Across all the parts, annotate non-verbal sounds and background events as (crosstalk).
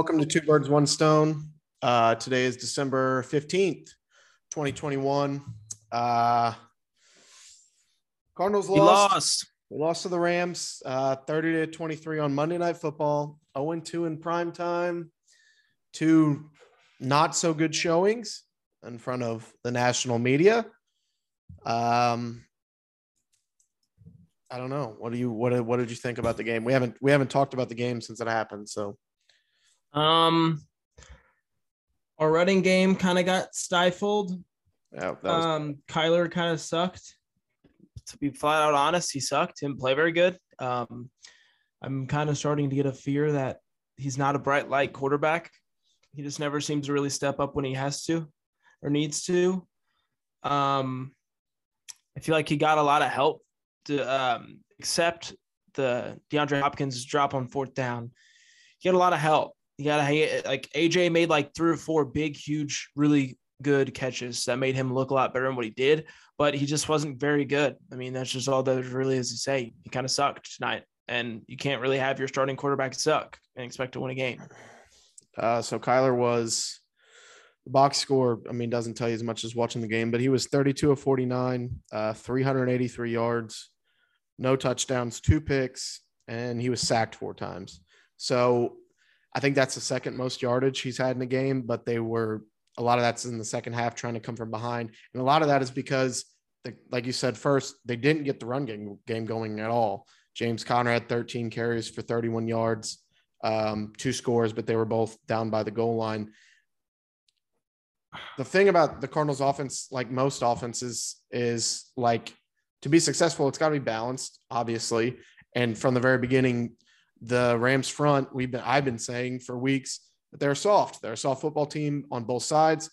Welcome to Two Birds, One Stone. Uh, today is December 15th, 2021. Uh, Cardinals lost. lost. We lost to the Rams uh, 30 to 23 on Monday Night Football. 0 2 in prime time. Two not so good showings in front of the national media. Um, I don't know. What do you what what did you think about the game? We haven't we haven't talked about the game since it happened. So Um, our running game kind of got stifled. yeah, that was, Um, Kyler kind of sucked. To be flat out honest, he sucked. Didn't play very good. Um, I'm kind of starting to get a fear that he's not a bright light quarterback. He just never seems to really step up when he has to or needs to. Um, I feel like he got a lot of help to um, accept the DeAndre Hopkins drop on fourth down. He got a lot of help. You got to like AJ made like three or four big, huge, really good catches that made him look a lot better than what he did, but he just wasn't very good. I mean, that's just all there really is to say. He kind of sucked tonight, and you can't really have your starting quarterback suck and expect to win a game. Uh, so Kyler was the box score. I mean, doesn't tell you as much as watching the game, but he was 32 of 49, uh, 383 yards, no touchdowns, two picks, and he was sacked four times. So I think that's the second most yardage he's had in a game, but they were a lot of that's in the second half trying to come from behind. And a lot of that is because, the, like you said, first, they didn't get the run game, game going at all. James Conner had 13 carries for 31 yards um, two scores, but they were both down by the goal line. The thing about the Cardinals offense, like most offenses, is like to be successful, it's got to be balanced, obviously. And from the very beginning, the Rams front, we've been I've been saying for weeks that they're soft. They're a soft football team on both sides,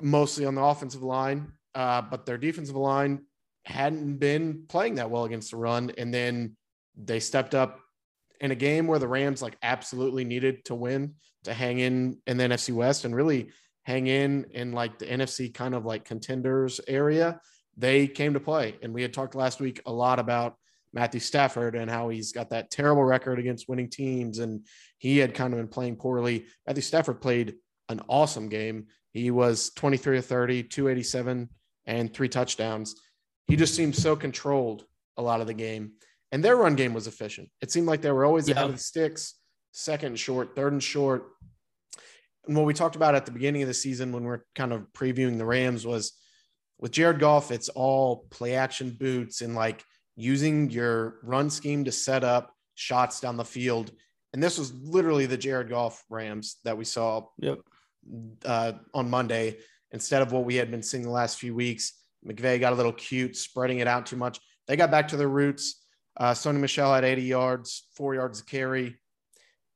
mostly on the offensive line, uh, but their defensive line hadn't been playing that well against the run. And then they stepped up in a game where the Rams like absolutely needed to win to hang in in the NFC West and really hang in in like the NFC kind of like contenders area. They came to play, and we had talked last week a lot about Matthew Stafford and how he's got that terrible record against winning teams, and he had kind of been playing poorly. Matthew Stafford played an awesome game. He was 23 of 30, 287, and three touchdowns. He just seemed so controlled a lot of the game and their run game was efficient. It seemed like they were always ahead Yeah. of the sticks, second and short, third and short. And what we talked about at the beginning of the season when we are kind of previewing the Rams was with Jared Goff, it's all play action boots and like using your run scheme to set up shots down the field. And this was literally the Jared Goff Rams that we saw Yep. uh, on Monday instead of what we had been seeing the last few weeks. McVay got a little cute, spreading it out too much. They got back to their roots. Uh, Sony Michel had 80 yards, four yards of carry,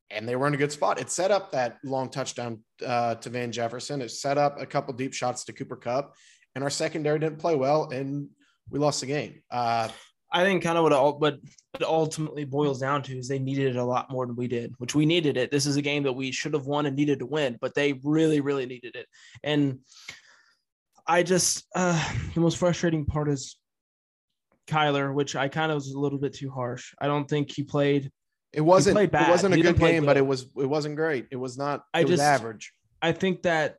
and they were in a good spot. It set up that long touchdown uh, to Van Jefferson. It set up a couple deep shots to Cooper Kupp, and our secondary didn't play well, and we lost the game. Uh, I think kind of what all, what it ultimately boils down to is they needed it a lot more than we did, which we needed it. This is a game that we should have won and needed to win, but they really, really needed it. And I just uh, the most frustrating part is Kyler, which I kind of was a little bit too harsh. I don't think he played. it wasn't played it wasn't a He good game, but it was it wasn't great. It was not. I it was just- average. I think that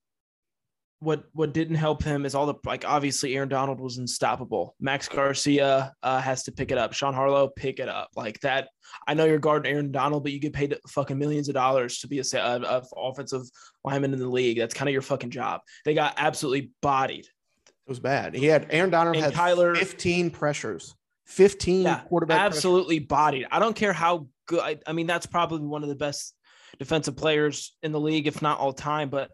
what what didn't help him is all the like obviously Aaron Donald was unstoppable. Max Garcia uh, has to pick it up. Sean Harlow pick it up like that. I know you're guarding Aaron Donald, but you get paid fucking millions of dollars to be a, a, a offensive lineman in the league. That's kind of your fucking job. They got absolutely bodied. It was bad. He had Aaron Donald And had Kyler- 15 pressures, 15 Yeah, quarterback pressures. absolutely bodied. I don't care how good. I, I mean, that's probably one of the best defensive players in the league, if not all time. But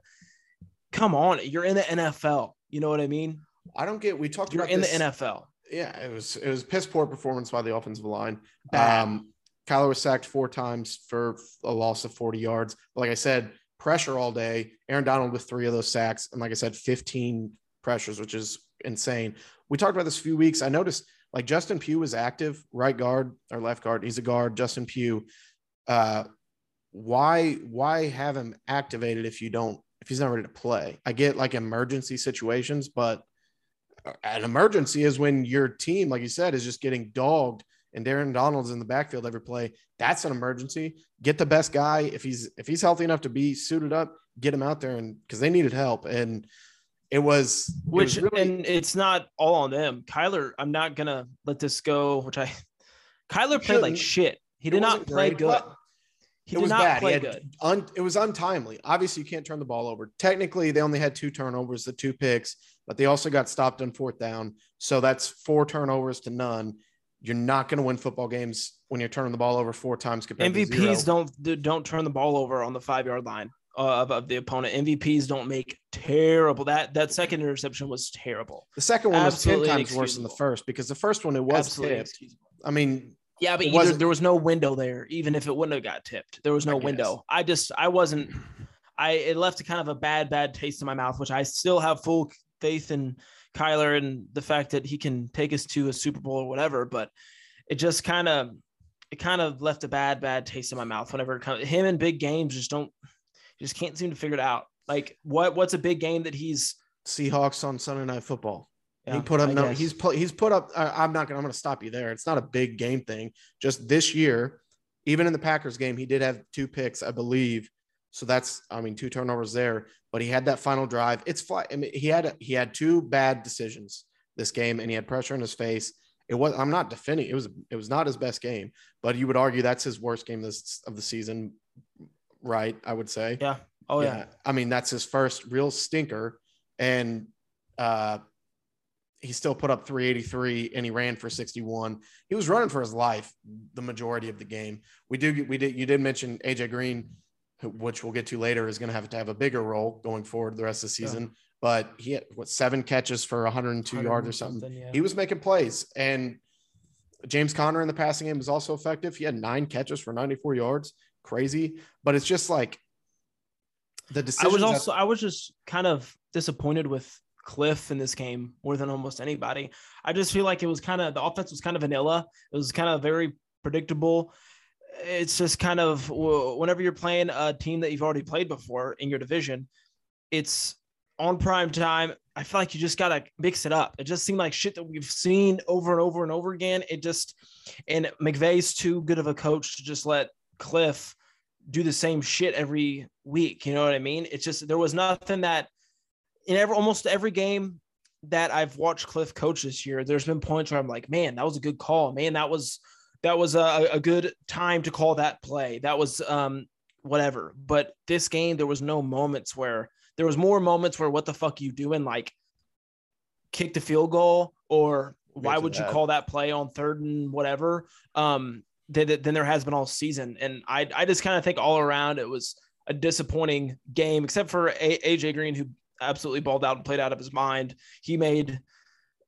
come on, you're in the NFL. You know what I mean? I don't get. We talked You're about in this, the NFL. Yeah, it was it was piss poor performance by the offensive line. Bad. Um, Kyler was sacked four times for a loss of 40 yards. But like I said, pressure all day. Aaron Donald with three of those sacks, and like I said, 15 pressures, which is insane. We talked about this a few weeks. I noticed like Justin Pugh was active, right guard or left guard. He's a guard. Justin Pugh. Uh, why why have him activated if you don't if he's not ready to play? I get like emergency situations, but uh, an emergency is when your team, like you said, is just getting dogged and Aaron Donald's in the backfield every play, that's an emergency. Get the best guy if he's if he's healthy enough to be suited up, get him out there and because they needed help. And it was which it was really, and it's not all on them. Kyler, I'm not gonna let this go, which I Kyler played like shit. He did not play great, good. He it was bad. He had good. Un, it was untimely. Obviously, you can't turn the ball over. Technically, they only had two turnovers, the two picks, but they also got stopped on fourth down. So that's four turnovers to none. You're not going to win football games when you're turning the ball over four times compared. MVPs don't don't turn the ball over on the five yard line uh, of, of the opponent. MVPs don't make terrible. That that second interception was terrible. The second one was ten times worse than the first because the first one it was Absolutely tipped. I mean, Yeah, but either, there was no window there. Even if it wouldn't have got tipped, there was no guess. window. I just I wasn't. I it left a kind of a bad bad taste in my mouth, which I still have full faith in Kyler and the fact that he can take us to a Super Bowl or whatever. But it just kind of it kind of left a bad bad taste in my mouth whenever it comes. Him and big games just don't just can't seem to figure it out. Like what what's a big game that he's Seahawks on Sunday Night Football. He put up no. He's put he's put up. I, I'm not gonna. I'm gonna stop you there. It's not a big game thing. Just this year, even in the Packers game, he did have two picks, I believe. So that's I mean two turnovers there. But he had that final drive. It's fly. I mean, he had he had two bad decisions this game, and he had pressure in his face. It was. I'm not defending. It was. It was not his best game, but you would argue that's his worst game this of the season, right? I would say. yeah oh yeah, I mean, that's his first real stinker. And uh, he still put up 383 and he ran for 61. He was running for his life the majority of the game. We do, we did, you did mention AJ Green, which we'll get to later, is going to have to have a bigger role going forward the rest of the Yeah. season. But he had what seven catches for 102 yards or something. yeah. He was making plays. And James Conner in the passing game was also effective. He had nine catches for 94 yards. Crazy. But it's just like the decision. I was that- also I was just kind of disappointed with Cliff in this game more than almost anybody. I just feel like it was kind of the offense was kind of vanilla. It was kind of very predictable. It's just kind of whenever you're playing a team that you've already played before in your division, it's on prime time. I feel like you just gotta mix it up. It just seemed like shit that we've seen over and over and over again. It just and McVay's too good of a coach to just let Cliff do the same shit every week. You know what I mean? It's just there was nothing that in every almost every game that I've watched Cliff coach this year, there's been points where I'm like, man, that was a good call. Man, that was that was a, a good time to call that play. That was um whatever. But this game, there was no moments where there was more moments where what the fuck you doing? Like kick the field goal or why would you call that play on third and whatever? Um, than, than there has been all season. And I, I just kind of think all around it was a disappointing game, except for a- AJ Green, who absolutely balled out and played out of his mind. He made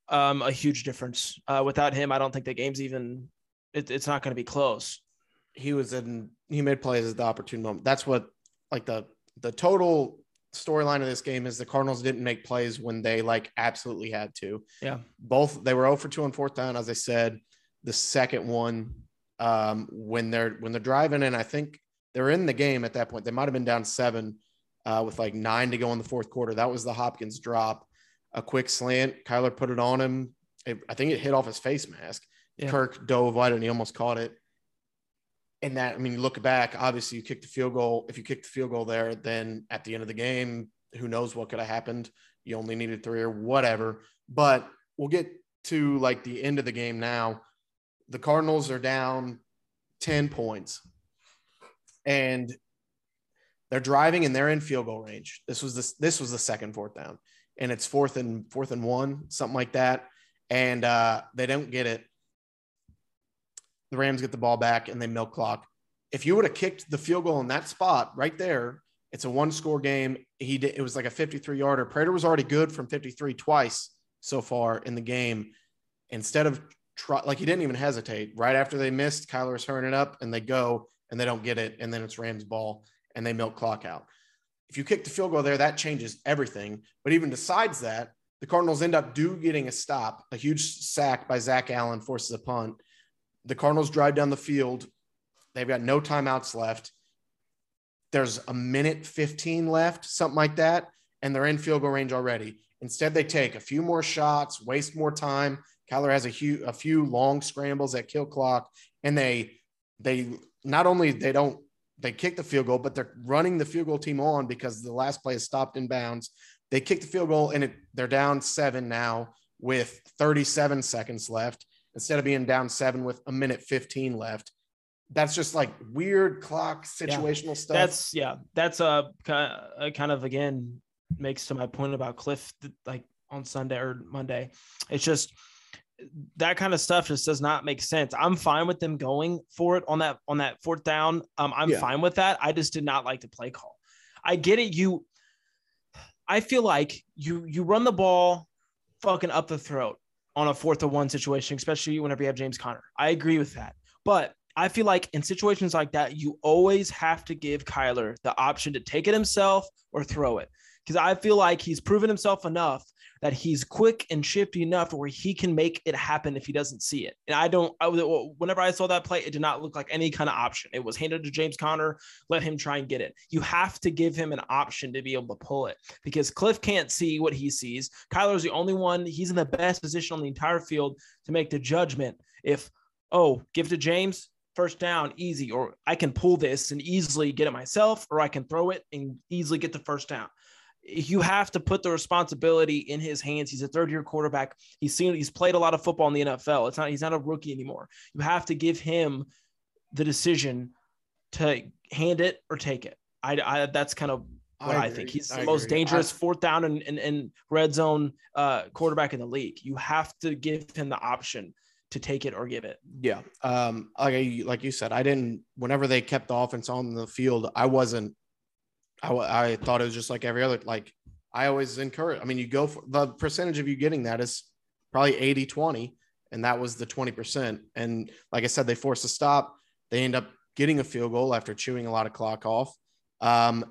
um, a huge difference. Uh, without him, I don't think the game's even. It, it's not going to be close. he was in he made plays at the opportune moment. That's what like the the total storyline of this game is the Cardinals didn't make plays when they like absolutely had to. Yeah. Both they were 0 for 2 on fourth down, as I said. The second one, um, when they're when they're driving in, I think they're in the game at that point. They might have been down seven uh, with like nine to go in the fourth quarter. That was the Hopkins drop, a quick slant. Kyler put it on him. It- I think it hit off his face mask. Yeah. Kirk dove wide and he almost caught it. And that, I mean, you look back, obviously you kick the field goal. If you kick the field goal there, then at the end of the game, who knows what could have happened? You only needed three or whatever. But we'll get to like the end of the game now. The Cardinals are down 10 points and they're driving and they're in field goal range. This was this this was the second fourth down. And it's fourth and fourth and one, something like that. And uh, they don't get it the Rams get the ball back and they milk clock. If you would have kicked the field goal in that spot right there, it's a one score game. He did, it was like a 53 yarder. Prater was already good from 53 twice so far in the game. Instead of try, like he didn't even hesitate. Right after they missed, Kyler's hurrying it up and they go and they don't get it. And then it's Rams ball and they milk clock out. If you kick the field goal there, that changes everything. But even besides that, the Cardinals end up do getting a stop. A huge sack by Zach Allen forces a punt the Cardinals drive down the field. They've got no timeouts left. There's a minute 15 left, something like that, and they're in field goal range already. Instead, they take a few more shots, waste more time, Kyler has a few a few long scrambles that kill clock, and they they not only they don't they kick the field goal, but they're running the field goal team on because the last play is stopped in bounds. They kick the field goal and it, they're down seven now with 37 seconds left instead of being down seven with a minute 15 left. That's just like weird clock situational yeah. stuff. That's yeah. That's uh, a, a uh, kind of again makes to my point about Cliff like on Sunday or Monday. It's just that kind of stuff just does not make sense. I'm fine with them going for it on that on that fourth down. Um, I'm yeah. fine with that. I just did not like the play call. I get it. You, I feel like you you run the ball fucking up the throat on a fourth or one situation, especially whenever you have James Conner. I agree with that, but I feel like in situations like that, you always have to give Kyler the option to take it himself or throw it because I feel like he's proven himself enough that he's quick and shifty enough where he can make it happen if he doesn't see it. And I don't, I, whenever I saw that play, it did not look like any kind of option. It was handed to James Conner, let him try and get it. You have to give him an option to be able to pull it because Cliff can't see what he sees. Kyler's the only one, he's in the best position on the entire field to make the judgment if, oh, give to James, first down easy, or I can pull this and easily get it myself, or I can throw it and easily get the first down you have to put the responsibility in his hands. He's a third year quarterback. He's seen he's played a lot of football in the NFL. It's not he's not a rookie anymore. You have to give him the decision to hand it or take it. I, I that's kind of what I, I think. He's the I most agree. dangerous fourth down and, and, and red zone uh, quarterback in the league. You have to give him the option to take it or give it. Yeah. Um, like, like you said, I didn't, whenever they kept the offense on the field, I wasn't I, I thought it was just like every other, like I always encourage. I mean, you go for the percentage of you getting that is probably 80 20, and that was the 20%. And like I said, they forced a stop. They end up getting a field goal after chewing a lot of clock off. Um,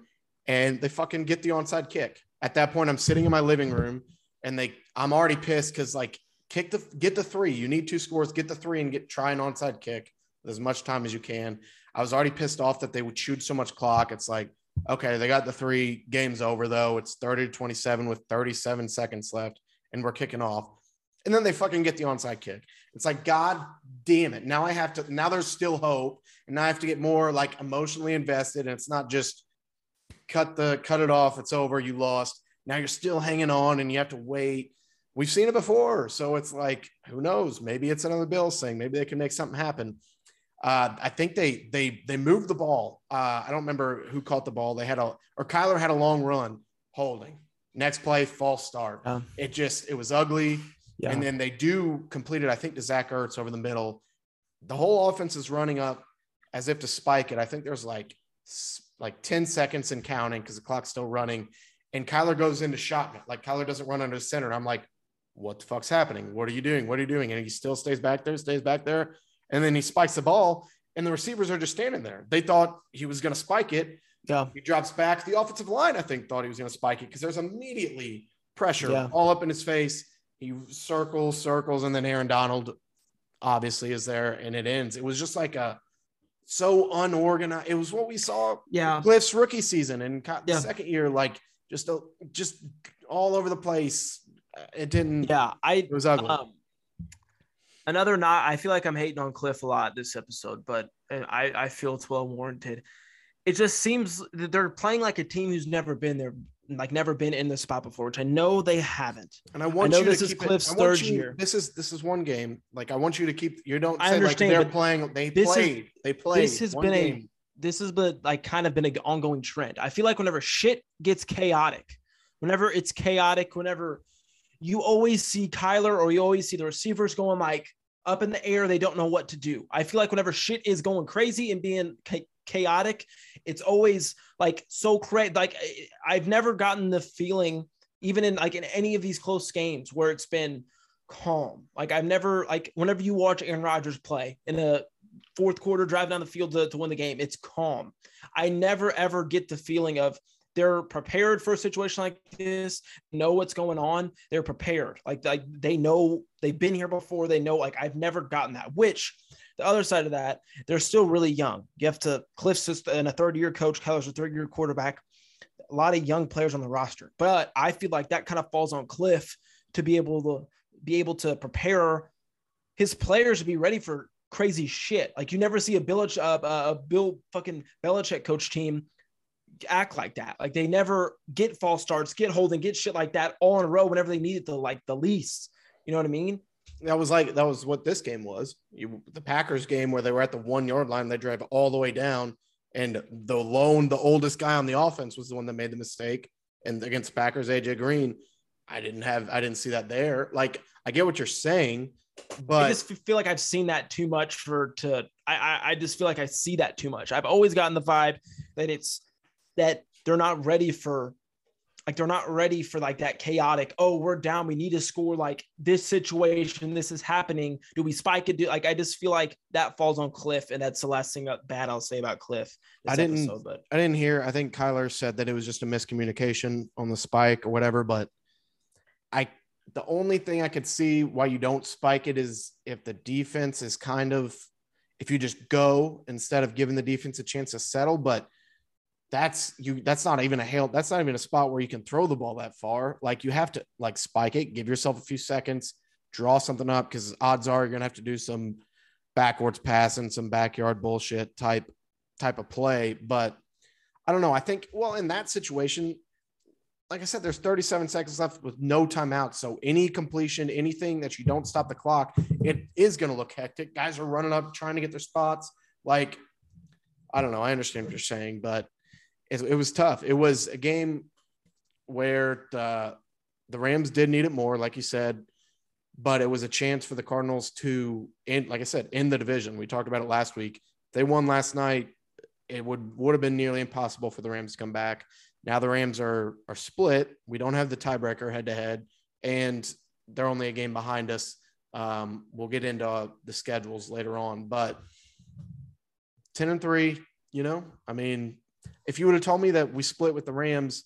and they fucking get the onside kick. At that point, I'm sitting in my living room and they, I'm already pissed because like kick the, get the three. You need two scores, get the three and get try an onside kick as much time as you can. I was already pissed off that they would shoot so much clock. It's like, Okay, they got the three games over though. It's 30 to 27 with 37 seconds left, and we're kicking off. And then they fucking get the onside kick. It's like, God damn it. Now I have to, now there's still hope. And now I have to get more like emotionally invested. And it's not just cut the cut it off, it's over, you lost. Now you're still hanging on and you have to wait. We've seen it before. So it's like, who knows? Maybe it's another Bills thing. Maybe they can make something happen. Uh, I think they they they moved the ball. Uh, I don't remember who caught the ball. They had a or Kyler had a long run holding. Next play, false start. Um, it just it was ugly. Yeah. And then they do complete it. I think to Zach Ertz over the middle. The whole offense is running up as if to spike it. I think there's like like 10 seconds and counting because the clock's still running. And Kyler goes into shotgun. Like Kyler doesn't run under the center. And I'm like, what the fuck's happening? What are you doing? What are you doing? And he still stays back there, stays back there and then he spikes the ball, and the receivers are just standing there. They thought he was going to spike it. Yeah. He drops back. The offensive line, I think, thought he was going to spike it because there's immediately pressure yeah. all up in his face. He circles, circles, and then Aaron Donald obviously is there, and it ends. It was just like a so unorganized. It was what we saw. Yeah. Cliff's rookie season and the yeah. second year, like just a, just all over the place. It didn't. Yeah, I. It was ugly. Um, another not I feel like I'm hating on Cliff a lot this episode, but I, I feel it's well warranted. It just seems that they're playing like a team who's never been there, like never been in this spot before, which I know they haven't. And I want I know this is Cliff's third you, year. This is this is one game. Like I want you to keep. You don't say like they're playing. They played. Is, they played. This has been game. a. This has been like kind of been an ongoing trend. I feel like whenever shit gets chaotic, whenever it's chaotic, whenever you always see Kyler or you always see the receivers going like up in the air. They don't know what to do. I feel like whenever shit is going crazy and being chaotic, it's always like so crazy. Like I've never gotten the feeling, even in like in any of these close games, where it's been calm. Like I've never like whenever you watch Aaron Rodgers play in a fourth quarter drive down the field to, to win the game, it's calm. I never ever get the feeling of they're prepared for a situation like this, know what's going on. They're prepared. Like, like they know they've been here before. They know, like, I've never gotten that, which the other side of that, they're still really young. You have to, Cliff's and a third year coach, Kyler's a third year quarterback, a lot of young players on the roster. But I feel like that kind of falls on Cliff to be able to be able to prepare his players to be ready for crazy shit. Like you never see a Bill, uh, a Bill fucking Belichick coach team act like that. Like they never get false starts, get holding, get shit like that all in a row whenever they need it the like the least. You know what I mean? That was like that was what this game was. You, the Packers game where they were at the one yard line, they drive all the way down, and the lone, the oldest guy on the offense was the one that made the mistake. And against Packers, AJ Green, I didn't have, I didn't see that there. Like I get what you're saying, but I just feel like I've seen that too much for to. I, I I just feel like I see that too much. I've always gotten the vibe that it's that they're not ready for like they're not ready for like that chaotic oh we're down. We need to score. Like this situation this is happening. Do we spike it? Do like i just feel like that falls on cliff and that's the last thing bad i'll say about cliff i didn't episode, but i didn't hear i think kyler said that it was just a miscommunication on the spike or whatever but i the only thing i could see why you don't spike it is if the defense is kind of if you just go instead of giving the defense a chance to settle but that's you that's not even a hail that's not even a spot where you can throw the ball that far. Like you have to like spike it give yourself a few seconds draw something up because odds are you're gonna have to do some backwards passing some backyard bullshit type type of play. But i don't know i think well in that situation like i said there's 37 seconds left with no timeout. So any completion anything that you don't stop the clock it is to look hectic. Guys are running up trying to get their spots. Like i don't know i understand what you're saying but it, it was tough. It was a game where the, the Rams did need it more, like you said, but it was a chance for the Cardinals to, in, like I said, in the division. We talked about it last week. they won last night. It would would have been nearly impossible for the Rams to come back. Now the Rams are are split. We don't have the tiebreaker head to head, and they're only a game behind us. Um, we'll get into the schedules later on, but ten and three. You know, I mean, if you would have told me that we split with the Rams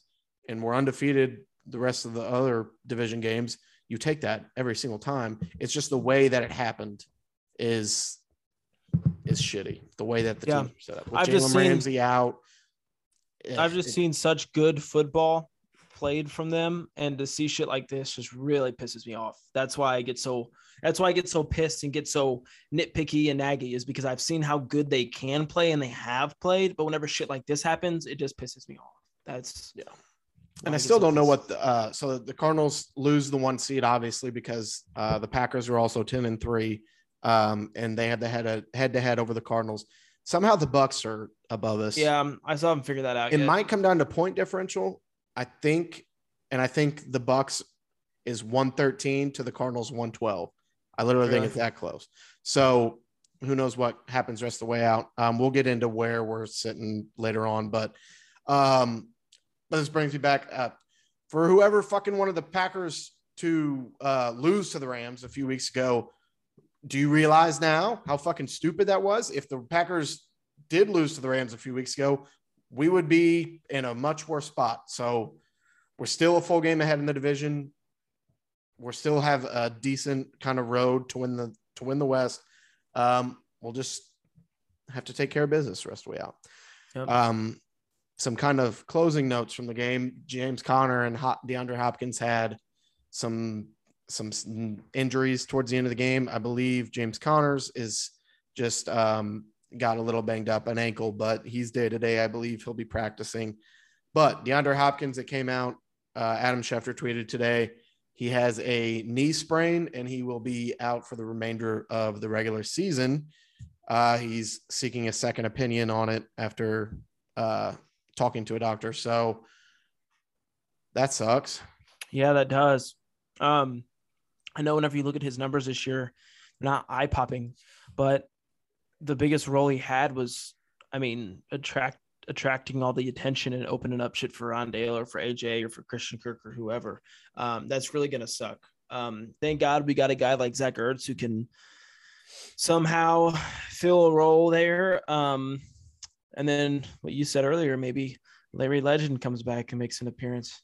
and we're undefeated the rest of the other division games, you take that every single time. It's just the way that it happened is is shitty. The way that the yeah. team set up with I've Jalen Ramsey out. Eh, I've just it, seen such good football played from them, and to see shit like this just really pisses me off. That's why I get so that's why I get so pissed and get so nitpicky and naggy is because I've seen how good they can play and they have played, but whenever shit like this happens, it just pisses me off. That's yeah. And I still don't know what the uh, so the Cardinals lose the one seed obviously because uh, the Packers were also ten and three, um, and they had the head a head to head over the Cardinals. Somehow the Bucs are above us. Yeah, um, I still haven't figured that out. It yet. might come down to point differential. I think, and I think the Bucs is one thirteen to the Cardinals one twelve. I literally really? think it's that close. So who knows what happens the rest of the way out. Um, we'll get into where we're sitting later on, but um, this brings me back up for whoever fucking wanted the Packers to uh, lose to the Rams a few weeks ago. Do you realize now how fucking stupid that was? If the Packers did lose to the Rams a few weeks ago, we would be in a much worse spot. So we're still a full game ahead in the division we still have a decent kind of road to win the to win the West. Um, we'll just have to take care of business the rest of the way out. Yep. Um, some kind of closing notes from the game. James Conner and DeAndre Hopkins had some some injuries towards the end of the game. I believe James Connors is just um, got a little banged up an ankle, but he's day to day. I believe he'll be practicing. But DeAndre Hopkins, it came out. Uh, Adam Schefter tweeted today he has a knee sprain and he will be out for the remainder of the regular season. Uh, he's seeking a second opinion on it after uh, talking to a doctor. So that sucks. Yeah, that does. Um, I know whenever you look at his numbers this year, not eye popping, but the biggest role he had was, I mean, attract attracting all the attention and opening up shit for Rondale or for AJ or for Christian Kirk or whoever. Um, that's really gonna suck. Um, thank God we got a guy like Zach Ertz who can somehow fill a role there. Um, and then what you said earlier, maybe Larry Legend comes back and makes an appearance.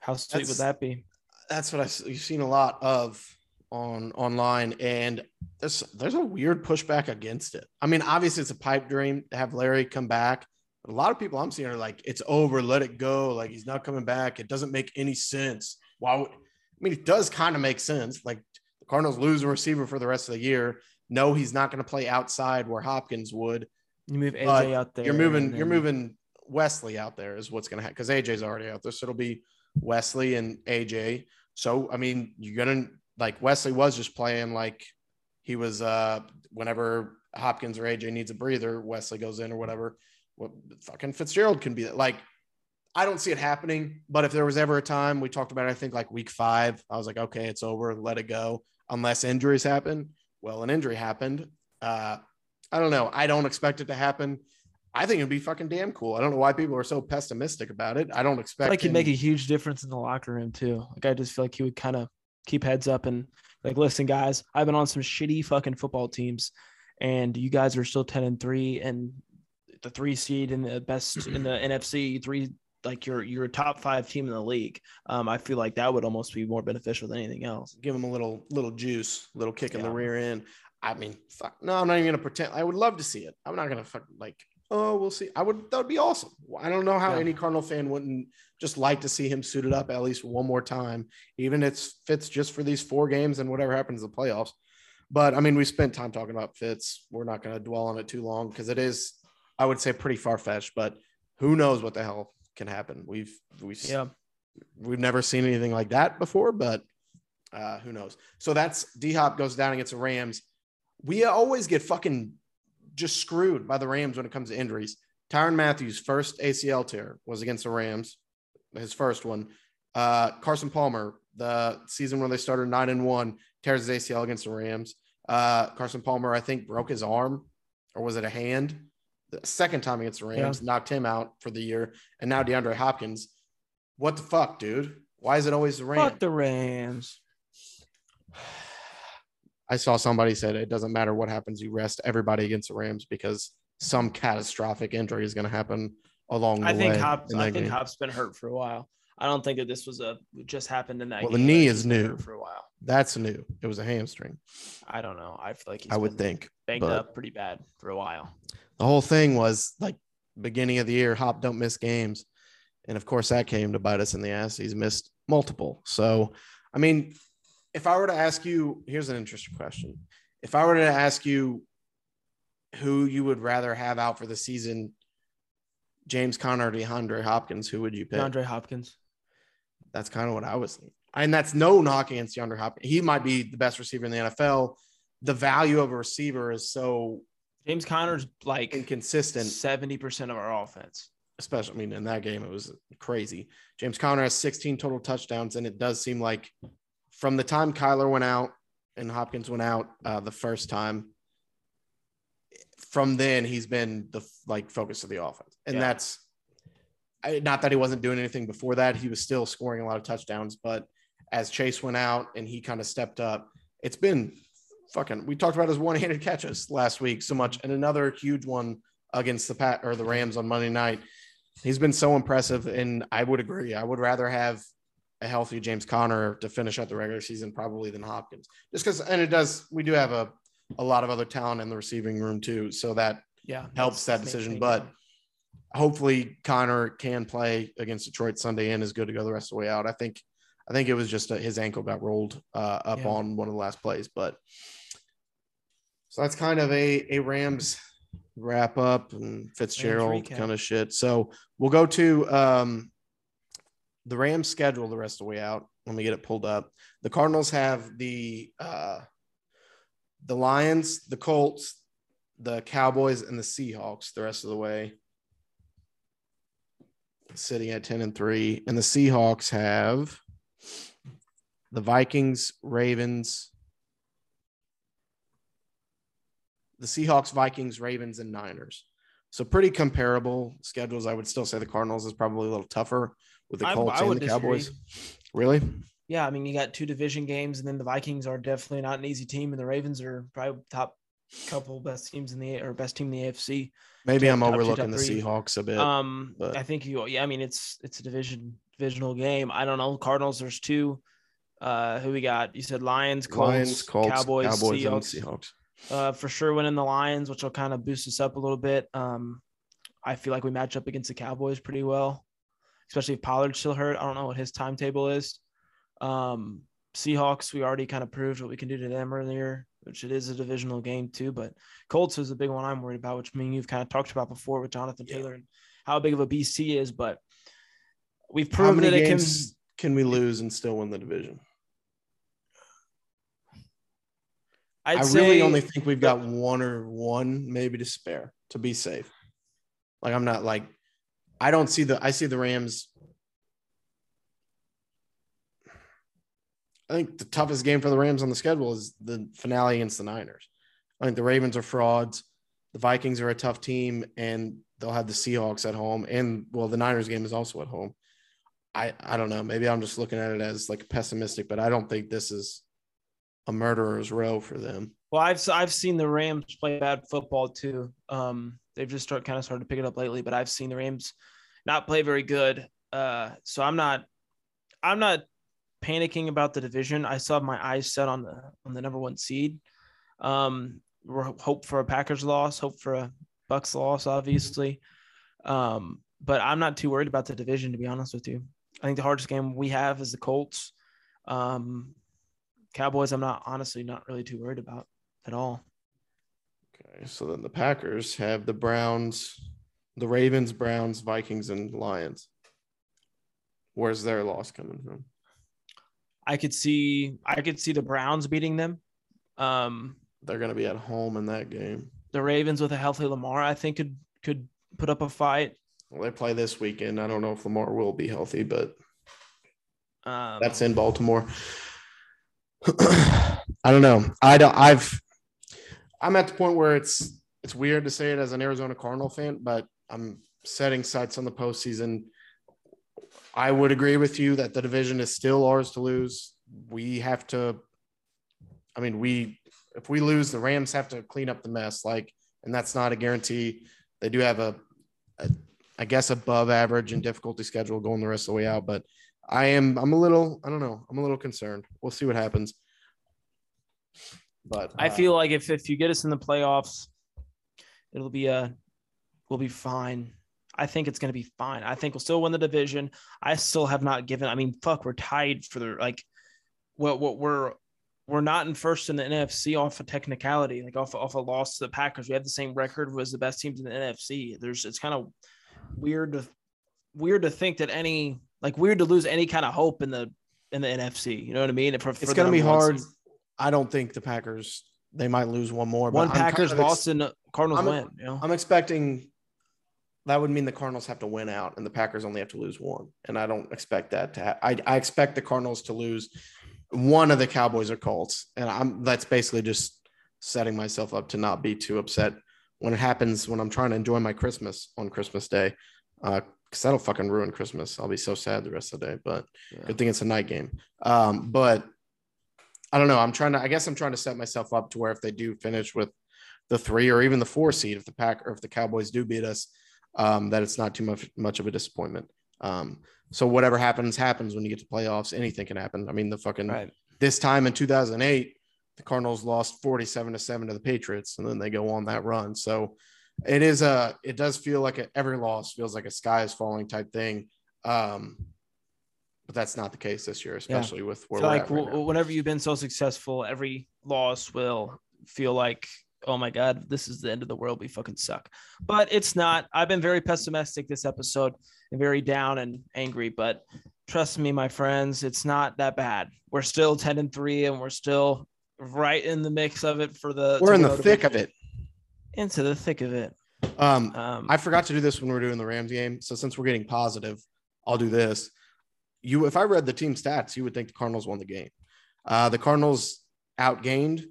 How sweet that's, would that be? That's what I've you've seen a lot of on online, and there's there's a weird pushback against it. I mean, obviously it's a pipe dream to have Larry come back, a lot of people I'm seeing are like, it's over, let it go. Like he's not coming back. It doesn't make any sense. Why would I mean it does kind of make sense. Like The Cardinals lose a receiver for the rest of the year. No, he's not going to play outside where Hopkins would. You move AJ But out there. You're moving. and You're moving Wesley out there is what's going to happen because AJ's already out there, so it'll be Wesley and AJ. So I mean, you're gonna like Wesley was just playing like he was. uh Whenever Hopkins or AJ needs a breather, Wesley goes in or whatever. What fucking Fitzgerald can be like. I don't see it happening, but if there was ever a time we talked about, it, I think like week five, I was like, okay, it's over, let it go, unless injuries happen. Well, an injury happened. Uh, I don't know. I don't expect it to happen. I think it'd be fucking damn cool. I don't know why people are so pessimistic about it. I don't expect feel like he'd make a huge difference in the locker room too. Like I just feel like he would kind of keep heads up and like, listen, guys, I've been on some shitty fucking football teams, and you guys are still ten and three, and the three seed in the best in the (clears throat) NFC, three like you're you're top five team in the league. Um, I feel like that would almost be more beneficial than anything else. give them a little little juice, little kick in the rear end. I mean, fuck. No, I'm not even gonna pretend. I would love to see it. I'm not gonna fuck like. Oh, we'll see. I would. That would be awesome. I don't know how Yeah. any Cardinal fan wouldn't just like to see him suited up at least one more time, even if it's Fitz just for these four games and whatever happens in the playoffs. But I mean, we spent time talking about Fitz. We're not going to dwell on it too long because it is, I would say, pretty far fetched. But who knows what the hell can happen? We've we've Yeah, we've never seen anything like that before, but uh, who knows? So that's D Hop goes down against the Rams. We always get fucking just screwed by the Rams when it comes to injuries. Tyrann Mathieu's first ACL tear was against the Rams, his first one. Uh, Carson Palmer, the season where they started nine and one, tears his ACL against the Rams. Uh, Carson Palmer, I think, broke his arm, or was it a hand? The second time against the Rams, knocked him out for the year. And now DeAndre Hopkins. What the fuck, dude? Why is it always the Rams? fuck the Rams. (sighs) I saw somebody said it doesn't matter what happens, you rest everybody against the Rams because some catastrophic injury is going to happen along the I think way. Hop's. I think game. Hop's been hurt for a while. I don't think that this was a just happened in that. Well, the knee is new. for a while. That's new. It was a hamstring. I don't know. I feel like he's I would been think. banged but- up pretty bad for a while. The whole thing was like beginning of the year, Hop don't miss games. And of course, that came to bite us in the ass. He's missed multiple. So, I mean, if I were to ask you, here's an interesting question. If I were to ask you who you would rather have out for the season, James Conner or DeAndre Hopkins, who would you pick? DeAndre Hopkins. That's kind of what I was thinking. And that's no knock against DeAndre Hopkins. He might be the best receiver in the NFL. The value of a receiver is so James Conner's like inconsistent. seventy percent of our offense. especially I mean in that game it was crazy. James Conner has 16 total touchdowns, and it does seem like from the time Kyler went out and Hopkins went out uh, the first time, from then he's been the like focus of the offense, and Yeah. that's I, not that he wasn't doing anything before that. He was still scoring a lot of touchdowns, but as Chase went out and he kind of stepped up, it's been fucking. We talked about his one-handed catches last week so much, and another huge one against the Pat or the Rams on Monday night. He's been so impressive, and I would agree. I would rather have a healthy James Conner to finish out the regular season probably than Hopkins, just because. And it does. We do have a a lot of other talent in the receiving room too, so that Yeah, helps that decision. But hopefully, Conner can play against Detroit Sunday and is good to go the rest of the way out. I think. I think it was just a, his ankle got rolled uh, up Yeah. on one of the last plays, but so that's kind of a a Rams wrap up and Fitzgerald kind of shit. So we'll go to um, the Rams schedule the rest of the way out. Let me get it pulled up. The Cardinals have the uh, the Lions, the Colts, the Cowboys, and the Seahawks the rest of the way. Sitting at 10 and 3. And the Seahawks have the Vikings, Ravens, the Seahawks, Vikings, Ravens, and Niners. So pretty comparable schedules. I would still say the Cardinals is probably a little tougher with the Colts I and would the Cowboys. disagree. Really? Yeah, I mean, you got two division games, and then the Vikings are definitely not an easy team, and the Ravens are probably top couple best teams in the or best team in the AFC. Maybe I'm top overlooking the. Seahawks a bit. Um, but- I think you. Yeah, I mean, it's it's a division divisional game. I don't know. Cardinals. There's two. Uh, who we got? You said Lions, Colts, Lions, Colts, Cowboys, Cowboys, and Seahawks. Seahawks. Uh, for sure winning the Lions, which will kind of boost us up a little bit. Um, I feel like we match up against the Cowboys pretty well, especially if Pollard's still hurt. I don't know what his timetable is. Um, Seahawks, we already kind of proved what we can do to them earlier, which it is a divisional game too. But Colts is the big one I'm worried about, which I mean you've kind of talked about before with Jonathan Taylor yeah. and how big of a beast he is. But we've proven that it can. Can we lose and still win the division? I'd i really only think we've got one or one maybe to spare to be safe. Like I'm not like I don't see the I see the Rams I think the toughest game for the Rams on the schedule is the finale against the Niners. I think the Ravens are frauds. The Vikings are a tough team, and they'll have the Seahawks at home. And well, the Niners game is also at home. I I don't know. Maybe I'm just looking at it as like pessimistic, but I don't think this is a murderer's row for them. Well, I've I've seen the Rams play bad football too. Um, they've just start kind of started to pick it up lately, but I've seen the Rams not play very good. Uh, so I'm not I'm not panicking about the division. I still have my eyes set on the on the number one seed. Um, we're hope for a Packers loss, hope for a Bucs loss, obviously. Um, but I'm not too worried about the division, to be honest with you. I think the hardest game we have is the Colts. Um, Cowboys, I'm not honestly not really too worried about at all. Okay, so then the Packers have the Browns, the Ravens, Browns, Vikings, and Lions. Where's their loss coming from? I could see I could see the Browns beating them. Um, They're going to be at home in that game. The Ravens with a healthy Lamar, I think could could put up a fight. Well, they play this weekend. I don't know if Lamar will be healthy, but um, that's in Baltimore. I don't know. I don't. I've. I'm at the point where it's it's weird to say it as an Arizona Cardinal fan, but I'm setting sights on the postseason I would agree with you that the division is still ours to lose. We have to, I mean, we, if we lose, the Rams have to clean up the mess. Like, and that's not a guarantee. They do have a, a I guess, above average and difficulty schedule going the rest of the way out. But I am, I'm a little, I don't know, I'm a little concerned. We'll see what happens. But uh, I feel like if, if you get us in the playoffs, it'll be a, we'll be fine. I think it's going to be fine. I think we'll still win the division. I still have not given. I mean, fuck, we're tied for the like. What what we're we're not in first in the NFC off a of technicality, like off off a loss to the Packers. We have the same record was the best teams in the NFC. There's it's kind of weird to weird to think that any like weird to lose any kind of hope in the in the NFC. You know what I mean? For, for it's going to be hard. Season. I don't think the Packers they might lose one more. One Packers kind of and Cardinals I'm, win. You know? I'm expecting that would mean the Cardinals have to win out and the Packers only have to lose one. And I don't expect that to I, I expect the Cardinals to lose one of the Cowboys or Colts. And I'm that's basically just setting myself up to not be too upset when it happens when I'm trying to enjoy my Christmas on Christmas Day. Uh, because that'll fucking ruin Christmas. I'll be so sad the rest of the day. But yeah. good thing it's a night game. Um, but I don't know. I'm trying to I guess I'm trying to set myself up to where if they do finish with the three or even the four seed, if the pack or if the Cowboys do beat us, um, that it's not too much much of a disappointment. Um, so whatever happens, happens when you get to playoffs. Anything can happen. I mean, the fucking right. this time in 2008, the Cardinals lost 47 to seven to the Patriots, and then they go on that run. So it is a it does feel like a, every loss feels like a sky is falling type thing. Um, but that's not the case this year, especially yeah. with where like right whenever you've been so successful, every loss will feel like oh my god, this is the end of the world. We fucking suck. But it's not. I've been very pessimistic this episode and very down and angry. But trust me, my friends, it's not that bad. We're still ten and three, and we're still right in the mix of it for the. We're in the thick of it. Into the thick of it. Um, um, I forgot to do this when we are doing the Rams game. So since we're getting positive, I'll do this. You, if I read the team stats, you would think the Cardinals won the game. Uh, the Cardinals outgained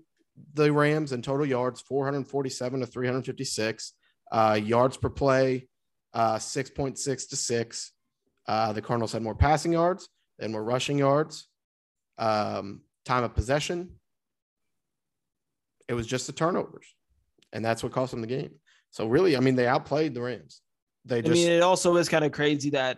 the Rams in total yards, 447 to 356. Uh, yards per play, uh, 6.6 to 6. Uh, the Cardinals had more passing yards and more rushing yards. Um, time of possession, it was just the turnovers. And that's what cost them the game. So, really, I mean, they outplayed the Rams. They just, I mean, it also is kind of crazy that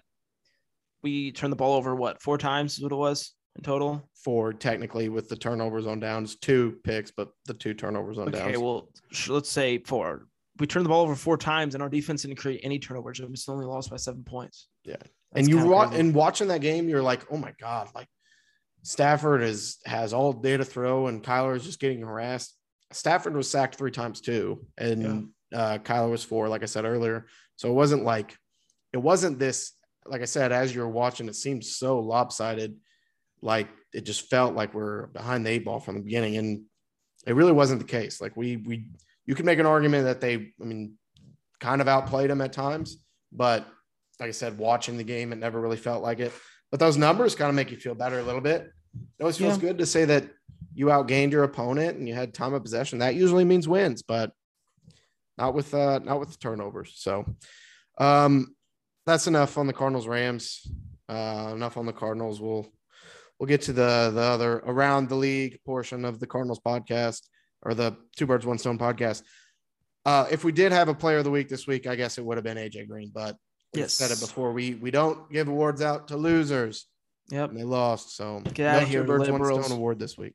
we turned the ball over, what, four times is what it was? in total? Four technically with the turnovers on downs, two picks, but the two turnovers on okay, downs. Okay, well, let's say four. We turned the ball over four times, and our defense didn't create any turnovers. We still only lost by seven points. Yeah, That's and you wa- and watching that game, you're like, oh my god, like Stafford is has all day to throw, and Kyler is just getting harassed. Stafford was sacked three times too, and uh, Kyler was four, like I said earlier. So it wasn't like it wasn't this. Like I said, as you're watching, it seemed so lopsided. Like it just felt like we're behind the eight ball from the beginning, and it really wasn't the case. Like we we you can make an argument that they, I mean, kind of outplayed them at times, but like I said, watching the game, it never really felt like it. But those numbers kind of make you feel better a little bit. It always feels Yeah. good to say that you outgained your opponent and you had time of possession. That usually means wins, but not with uh not with the turnovers. So um that's enough on the Cardinals Rams. Uh enough on the Cardinals. We'll we'll get to the the other around the league portion of the Cardinals podcast or the two birds one stone podcast. Uh if we did have a player of the week this week, I guess it would have been AJ Green, but we Yes. said it before. We we don't give awards out to losers Yep. and they lost. So Get outta no here, birds, liberals. stone award this week.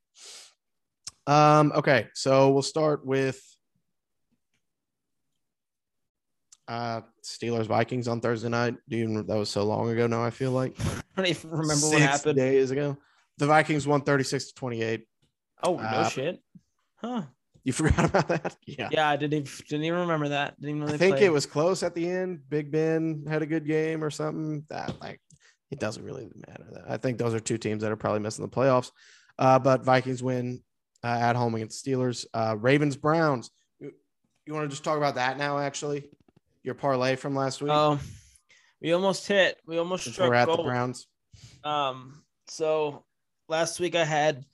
Um, okay, so we'll start with uh Steelers Vikings on Thursday night. Do you that was so long ago now? I feel like (laughs) I don't even remember what Six happened. days ago. The Vikings won 36 to 28. Oh no Uh, shit. Huh. You (laughs) forgot about that? Yeah. Yeah, I didn't even, didn't even remember that. Didn't even I think play. it was close at the end. Big Ben had a good game or something. That like it doesn't really matter. I think those are two teams that are probably missing the playoffs. Uh, but Vikings win uh, at home against Steelers. Uh, Ravens Browns. You, you want to just talk about that now? Actually, your parlay from last week. Oh, we almost hit. We almost since struck we're at the gold. Browns. Um, so last week I had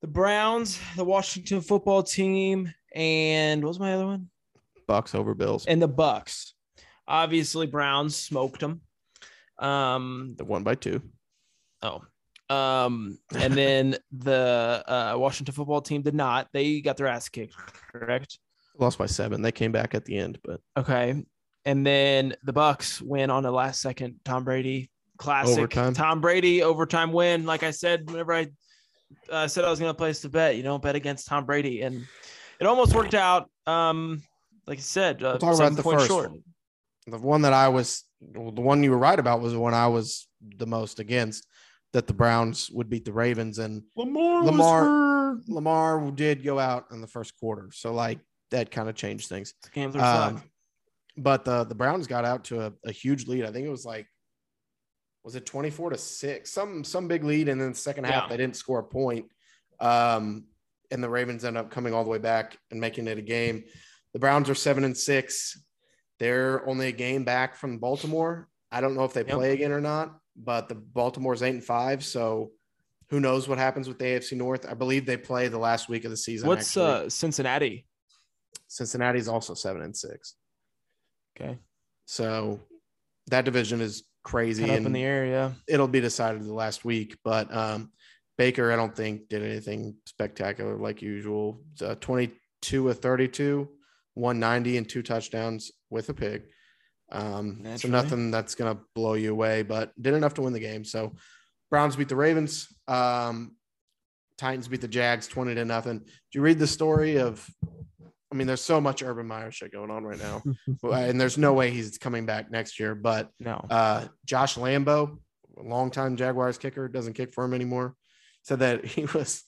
the Browns, the Washington football team, and what was my other one? Bucs over Bills. And the Bucs. Obviously, Browns smoked them. Um, The one by two. oh, um, and then (laughs) the uh, Washington football team did not. They got their ass kicked, correct? Lost by seven. They came back at the end, but Okay. And then the Bucs win on the last second Tom Brady classic Overtime. Tom Brady overtime win. Like I said, whenever I uh, said I was going to place the bet, you don't bet against Tom Brady, and it almost worked out. Um, like I said, uh, we'll talk about the first short. The one that I was, well, the one you were right about was the one I was the most against. That the Browns would beat the Ravens, and Lamar, Lamar Lamar did go out in the first quarter, so like that kind of changed things. games Um, but the the Browns got out to a, a huge lead. I think it was like was it 24 to 6 some some big lead and then the second half Yeah. they didn't score a point um and the ravens end up coming all the way back and making it a game the browns are seven and six they're only a game back from baltimore i don't know if they Yep. play again or not but the baltimore's eight and five so who knows what happens with the afc north i believe they play the last week of the season What's actually. uh Cincinnati? cincinnati's also seven and six Okay, so that division is crazy up in the area. it'll be decided the last week. But um, Baker, I don't think did anything spectacular like usual. Uh, 22 of 32, 190 and two touchdowns with a pig. Um, so nothing that's going to blow you away, but did enough to win the game. So Browns beat the Ravens. Um, Titans beat the Jags 20 to nothing. Did you read the story of? I mean, there's so much Urban Meyer shit going on right now, (laughs) and there's no way he's coming back next year. But no, uh, Josh Lambo, longtime Jaguars kicker, doesn't kick for him anymore. Said that he (laughs) was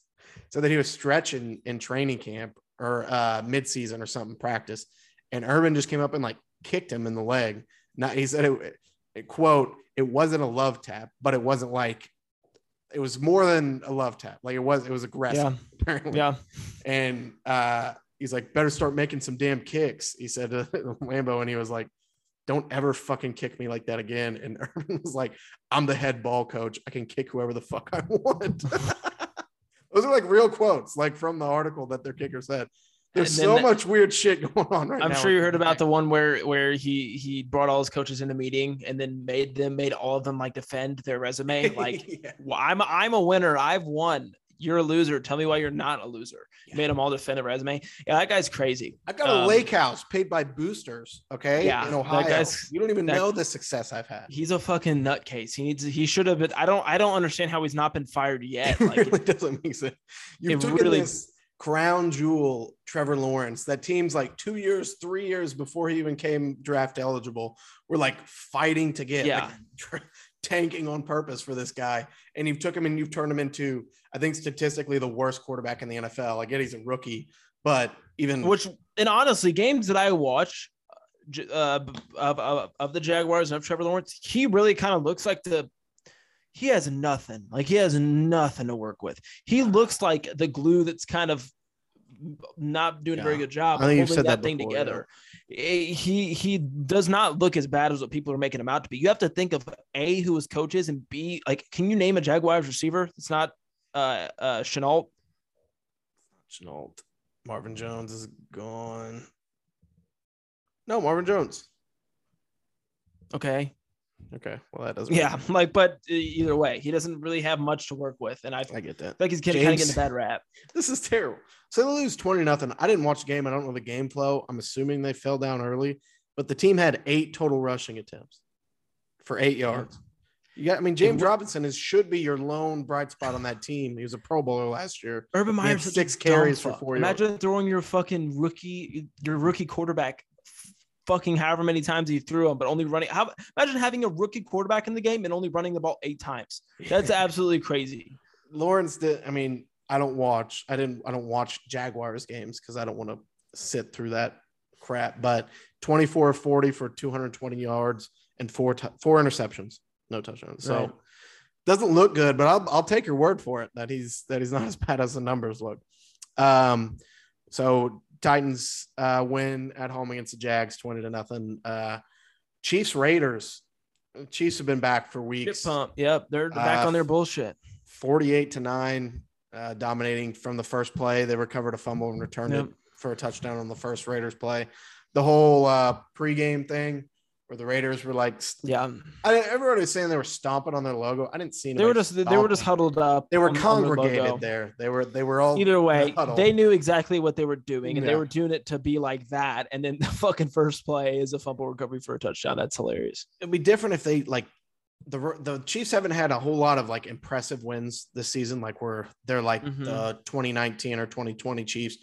said that he was stretching in training camp or uh, midseason or something practice, and Urban just came up and like kicked him in the leg. Not he said it, it quote it wasn't a love tap, but it wasn't like it was more than a love tap. Like it was it was aggressive yeah, (laughs) apparently. yeah. And uh, he's like, better start making some damn kicks. He said to (laughs) Lambo, and he was like, don't ever fucking kick me like that again. And (laughs) Urban was like, I'm the head ball coach. I can kick whoever the fuck I want. Those are like real quotes, like from the article that their kicker said. There's so that- much weird shit going on right now. I'm sure you heard about the one where where he he brought all his coaches in a meeting and then made them made all of them like defend their resume. Like, (laughs) Yeah. well, I'm I'm a winner. I've won. You're a loser. Tell me why you're not a loser. Yeah. Made them all defend the resume. Yeah, that guy's crazy. I've got a Um, lake house paid by boosters. Okay. Yeah, In Ohio. you don't even that- know the success I've had. He's a fucking nutcase. He needs. He should have been. I don't. I don't understand how he's not been fired (laughs) yet. It Like, really doesn't make sense. You it took really- this crown jewel, Trevor Lawrence, that teams like two years, three years before he even came draft eligible were like fighting to get. Yeah. (laughs) Like, tanking on purpose for this guy, and you've took him and you've turned him into, I think, statistically the worst quarterback in the NFL. I get he's a rookie, but even which and honestly, games that I watch uh, of, of, of the Jaguars and of Trevor Lawrence, he really kind of looks like the he has nothing. Like he has nothing to work with. He looks like the glue that's kind of not doing yeah. a very good job I think holding that, that thing before, together. Yeah. He he does not look as bad as what people are making him out to be. You have to think of a who his coaches and b like can you name a Jaguars receiver? It's not uh uh Shenault. Shenault. Marvin Jones is gone. No, Marvin Jones. Okay. Okay. Well, that doesn't. Yeah, like, but either way, he doesn't really have much to work with, and I, I get that. like he's getting kind of getting a bad rap. (laughs) This is terrible. So they lose twenty nothing. I didn't watch the game. I don't know the game flow. I'm assuming they fell down early, but the team had eight total rushing attempts for eight yards. You got. I mean, James Robinson is should be your lone bright spot on that team. He was a Pro Bowler last year. Urban Meyer six carries for four. Imagine yards. throwing your fucking rookie, your rookie quarterback fucking however many times he threw him, but only running. How imagine having a rookie quarterback in the game and only running the ball eight times. That's absolutely crazy. Lawrence did. I mean, I don't watch. I didn't. I don't watch Jaguars games because I don't want to sit through that crap. But 24 40 for 220 yards and four t- four interceptions, no touchdowns. So. Right. Doesn't look good, but I'll, I'll take your word for it that he's that he's not (laughs) as bad as the numbers look. Um, so Titans uh, win at home against the Jags, twenty to nothing. Uh, Chiefs Raiders. Chiefs have been back for weeks. Pump. Yep, they're back uh, on their bullshit. Forty-eight to nine, uh, dominating from the first play. They recovered a fumble and returned yep. it for a touchdown on the first Raiders play. The whole uh, pregame thing where the Raiders were like, yeah, I, everybody was saying they were stomping on their logo. I didn't see. They were just they were just huddled up. They were on, congregated on there. They were they were all either way. They knew exactly what they were doing, and yeah. they were doing it to be like that. And then (laughs) the fucking first play is a fumble recovery for a touchdown. That's hilarious. It'd be different if they like the the Chiefs haven't had a whole lot of like impressive wins this season. Like where they're like mm-hmm. the 2019 or 2020 Chiefs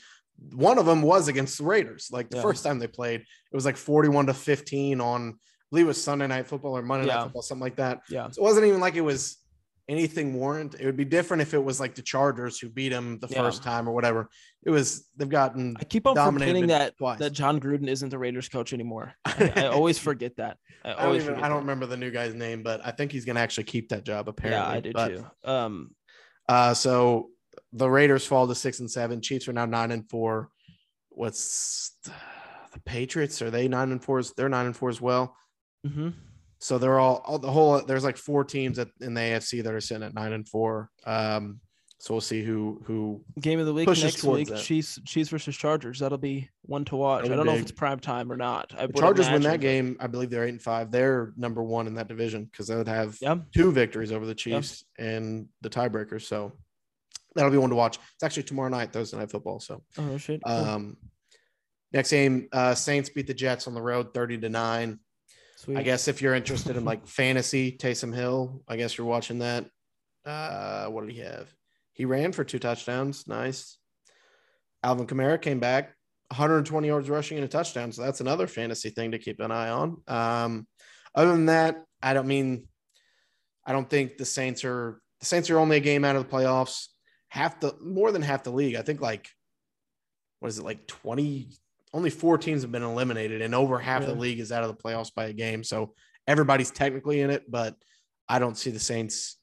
one of them was against the Raiders. Like the yeah. first time they played, it was like 41 to 15 on, I believe it was Sunday night football or Monday yeah. night football, something like that. Yeah. So it wasn't even like it was anything warrant. It would be different if it was like the Chargers who beat them the yeah. first time or whatever. It was, they've gotten, I keep on forgetting that, twice. that Jon Gruden isn't the Raiders coach anymore. (laughs) I, I always forget that. I, I always even, I don't remember the new guy's name, but I think he's going to actually keep that job apparently. Yeah, I do but, too. Um, uh, so the Raiders fall to six and seven. Chiefs are now nine and four what's the, the Patriots? Are they nine and four? They're nine and four as well. Mm-hmm. So they're all, all, the whole. There's like four teams that in the AFC that are sitting at nine and four. Um, so we'll see who who game of the week next week. That. Chiefs Chiefs versus Chargers. That'll be one to watch. I don't big. know if it's prime time or not. I the Chargers imagine. win that game. I believe they're eight and five. They're number one in that division because they would have yep. two victories over the Chiefs yep. and the tiebreakers. So that'll be one to watch. It's actually tomorrow night, Thursday night football. So oh shit. Um, next game, uh, Saints beat the Jets on the road, thirty to nine. Sweet. I guess if you're interested in like fantasy, Taysom Hill, I guess you're watching that. Uh, what did he have? He ran for two touchdowns. Nice. Alvin Kamara came back, 120 yards rushing and a touchdown. So that's another fantasy thing to keep an eye on. Um, other than that, I don't mean, I don't think the Saints are the Saints are only a game out of the playoffs half the more than half the league. I think like what is it like 20 only four teams have been eliminated and over half the league is out of the playoffs by a game. So everybody's technically in it, but I don't see the Saints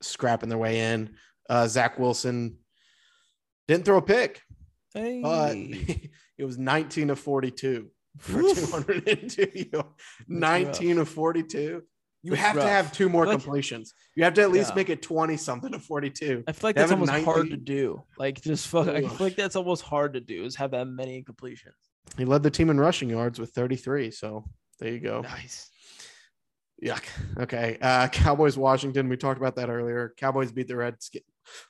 scrapping their way in. Uh, Zach Wilson didn't throw a pick, hey. but (laughs) it was 19 of 42 for Oof. 202. 19 of 42. You have rough. to have two more like, completions. You have to at least yeah. make it 20 something to 42. I feel like that's almost 90. hard to do. Like just fuck, I feel like that's almost hard to do is have that many completions. He led the team in rushing yards with 33. So there you go. Nice. Yuck. Okay. Uh, Cowboys Washington. We talked about that earlier. Cowboys beat the Redskins.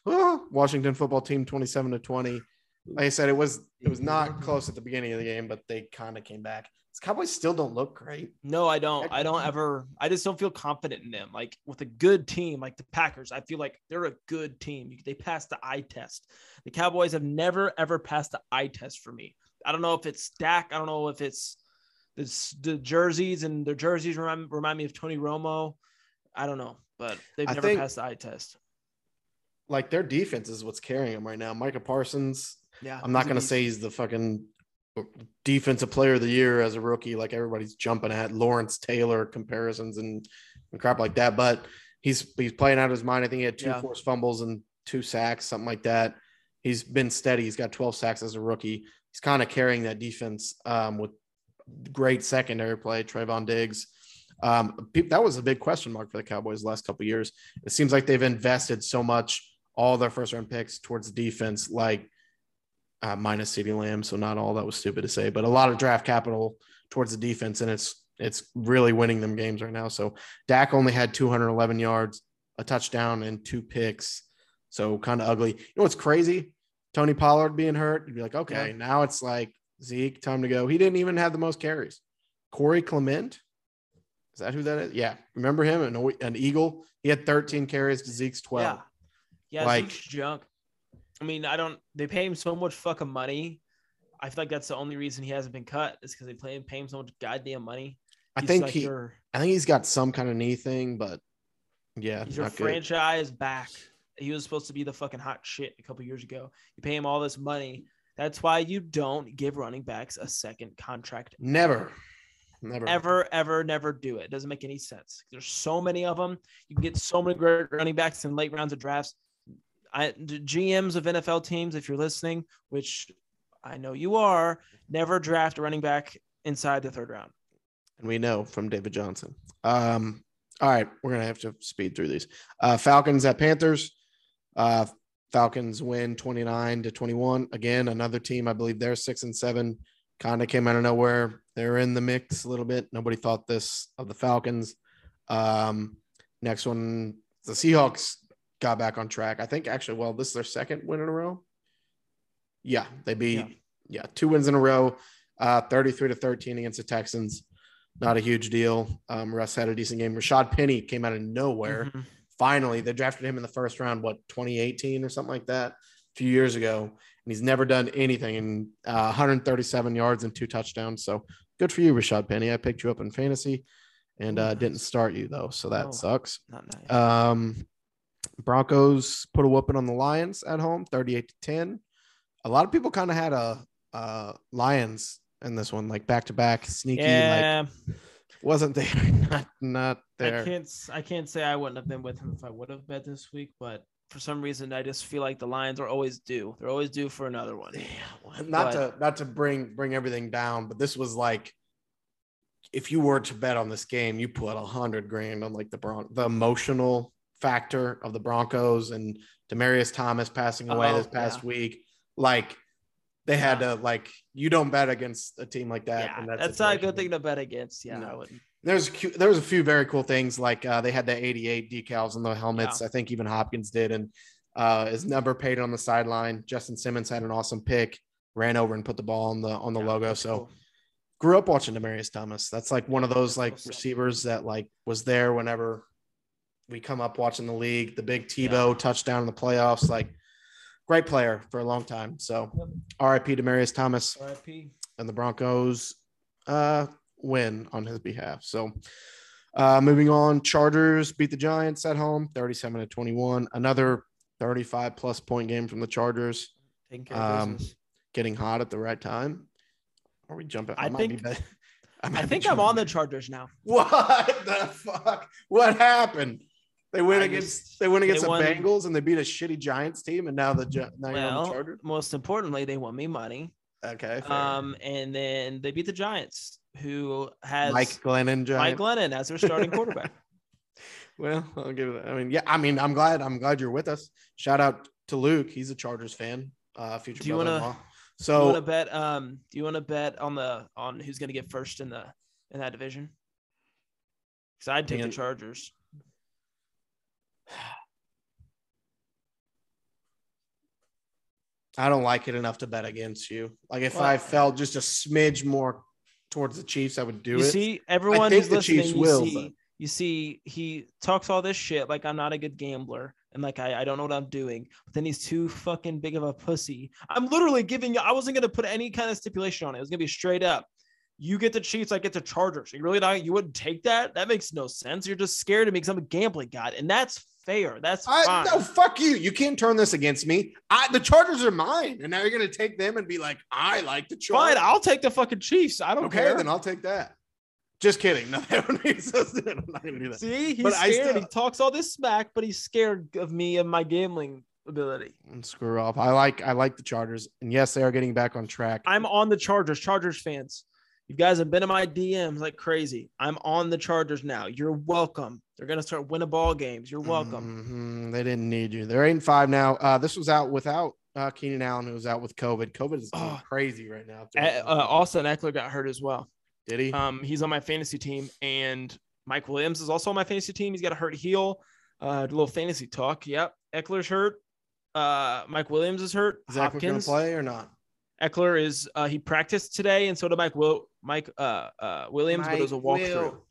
Oh, Washington football team 27 to 20. Like I said, it was it was not close at the beginning of the game, but they kind of came back. Cowboys still don't look great. No, I don't. I don't ever. I just don't feel confident in them. Like with a good team, like the Packers, I feel like they're a good team. They pass the eye test. The Cowboys have never ever passed the eye test for me. I don't know if it's Dak. I don't know if it's the, the jerseys and their jerseys remind, remind me of Tony Romo. I don't know, but they've I never passed the eye test. Like their defense is what's carrying them right now. Micah Parsons. Yeah, I'm not going to say he's the fucking defensive player of the year as a rookie, like everybody's jumping at Lawrence Taylor comparisons and, and crap like that. But he's he's playing out of his mind. I think he had two Yeah. forced fumbles and two sacks, something like that. He's been steady. He's got 12 sacks as a rookie. He's kind of carrying that defense um, with great secondary play. Trevon Diggs. Um, that was a big question mark for the Cowboys the last couple of years. It seems like they've invested so much, all their first round picks towards the defense, like uh, minus CeeDee Lamb. So not all that was stupid to say, but a lot of draft capital towards the defense, and it's it's really winning them games right now. So Dak only had 211 yards, a touchdown, and two picks. So kind of ugly. You know what's crazy? Tony Pollard being hurt. You'd be like, okay, Yeah. now it's like Zeke, time to go. He didn't even have the most carries. Corey Clement. Is that who that is? Yeah. Remember him? An, an Eagle. He had 13 carries to Zeke's 12. Yeah, yeah, Like- like junk. I mean, I don't. They pay him so much fucking money. I feel like that's the only reason he hasn't been cut is because they play him, pay him so much goddamn money. I think like he your, I think he's got some kind of knee thing, but yeah, he's your not good. franchise back. He was supposed to be the fucking hot shit a couple years ago. You pay him all this money. That's why you don't give running backs a second contract Never. Never. ever, ever, never do it. It doesn't make any sense. There's so many of them. You can get so many great running backs in late rounds of drafts. I, GMs of NFL teams, if you're listening, which I know you are, never draft a running back inside the third round. And we know from David Johnson. Um, all right, we're gonna have to speed through these. Uh, Falcons at Panthers. Uh, Falcons win 29 to 21. Again, another team. I believe they're six and seven. Kind of came out of nowhere. They're in the mix a little bit. Nobody thought this of the Falcons. Um, next one, the Seahawks got back on track. I think actually, well, this is their second win in a row. Yeah, they beat Yeah. yeah, two wins in a row, uh, 33 to 13 against the Texans. Not a huge deal. Um, Russ had a decent game. Rashaad Penny came out of nowhere. Mhm. Finally, they drafted him in the first round, what, 2018 or something like that, a few years ago. And he's never done anything in uh, 137 yards and two touchdowns. So good for you, Rashaad Penny. I picked you up in fantasy and uh, didn't start you, though. So that Oh. sucks. Um, Broncos put a whooping on the Lions at home, 38 to 10. A lot of people kind of had a uh, Lions in this one, like back to back, sneaky, like yeah, wasn't there, (laughs) not not there. I can't. I can't say I wouldn't have been with him if I would have bet this week, but for some reason, I just feel like the Lions are always due. They're always due for another one. Yeah, well, not But- to not to bring bring everything down, but this was like if you were to bet on this game, you put a hundred grand on like the Bron- the emotional factor of the Broncos and Demaryius Thomas passing away Oh, this past yeah. week. Like they had Yeah. to like you don't bet against a team like that. Yeah, that that's not a good thing to bet against. Yeah, No. There's a was a few very cool things like uh, they had the 88 decals on the helmets. I think even Hopkins did, and uh, his number paid on the sideline. Justin Simmons had an awesome pick, ran over and put the ball on the on the Yeah, logo. So cool. grew up watching Demaryius Thomas. That's like one of those like receivers that like was there whenever we come up watching the league. The big Tebow touchdown in the playoffs, like great player for a long time. So Yep. R.I.P. Demaryius Thomas RIP. and the Broncos uh, win on his behalf. So, uh, moving on, Chargers beat the Giants at home, 37 to 21. Another 35 plus point game from the Chargers, Taking care Um, getting hot at the right time. Are we jumping? I might think- (laughs) I be think I'm on the. Chargers now. (laughs) What the fuck? What happened? They win I against just- they win against they the won- Bengals and they beat a shitty Giants team and now the now you're on the Well, Chargers. most importantly, they won me money. Okay, fair. Um, and then they beat the Giants, who has Mike Glennon, Mike Giants. Lennon as their starting quarterback. (laughs) Well, I'll give it. I mean, yeah. I mean, I'm glad. I'm glad you're with us. Shout out to Luke. He's a Chargers fan. Uh, future Do you brother-in-law. do you want to So bet? Um, do you want to bet on the on who's going to get first in the in that division? Because I'd take Man. the Chargers. I don't like it enough to bet against you. Like if Well- I felt just a smidge more towards the Chiefs, I would do you it. see, everyone the listening, Chiefs you will, see, but- you see, he talks all this shit like I'm not a good gambler and like I, I don't know what I'm doing. But then he's too fucking big of a pussy. I'm literally giving you. I wasn't gonna put any kind of stipulation on it. It was gonna be straight up. You get the Chiefs, I get the Chargers. You really not you wouldn't take that? That makes no sense. You're just scared of me because I'm a gambling god, and that's fair. That's I, fine. no, fuck you. You can't turn this against me. I, the Chargers are mine, and now you're gonna take them and be like, I like the Fine, Chargers. I'll take the fucking Chiefs. I don't okay, care. then I'll take that. Just kidding. (laughs) No, that would be so stupid. I'm not gonna do that. See, he's But I scared. still- he talks all this smack, but he's scared of me and my gambling ability. And screw off. I like I like the Chargers, and yes, they are getting back on track. I'm on the Chargers. Chargers fans, you guys have been in my DMs like crazy. I'm on the Chargers now. You're welcome. They're gonna start winning ball games. You're welcome. Mhm. They didn't need you. They're eight and five now. Uh, this was out without uh, Keenan Allen, who was out with COVID. COVID is Oh. crazy right now. Uh, Austin Ekeler got hurt as well. Did he? Um, he's on my fantasy team, and Mike Williams is also on my fantasy team. He's got a hurt heel. Uh, a little fantasy talk. Yep, Ekeler's hurt. Uh, Mike Williams is hurt. is Ekeler going to Hopkins. play or not? Ekeler is uh, he practiced today, and so did Mike Will Mike uh, uh, Williams, but it was a walkthrough. Will.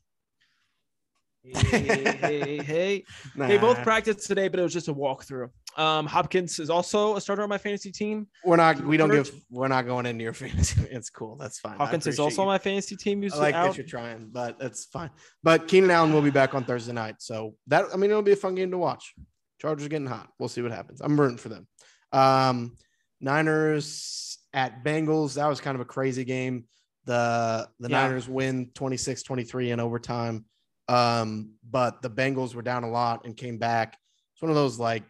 (laughs) hey, hey, hey. They both practiced today, but it was just a walkthrough. Um, Hopkins is also a starter on my fantasy team. We're not. We don't give. We're not going into your (laughs) fantasy. It's cool. That's fine. I Hawkins is also you. on my fantasy team. Who's I like out. that you're trying, but that's fine. But Keenan Allen will be back on Thursday night, so that I mean it'll be a fun game to watch. Chargers getting hot. We'll see what happens. I'm rooting for them. Um, Niners at Bengals. That was kind of a crazy game. The the Yeah. Niners win 26-23 in overtime. Um, but the Bengals were down a lot and came back. It's one of those like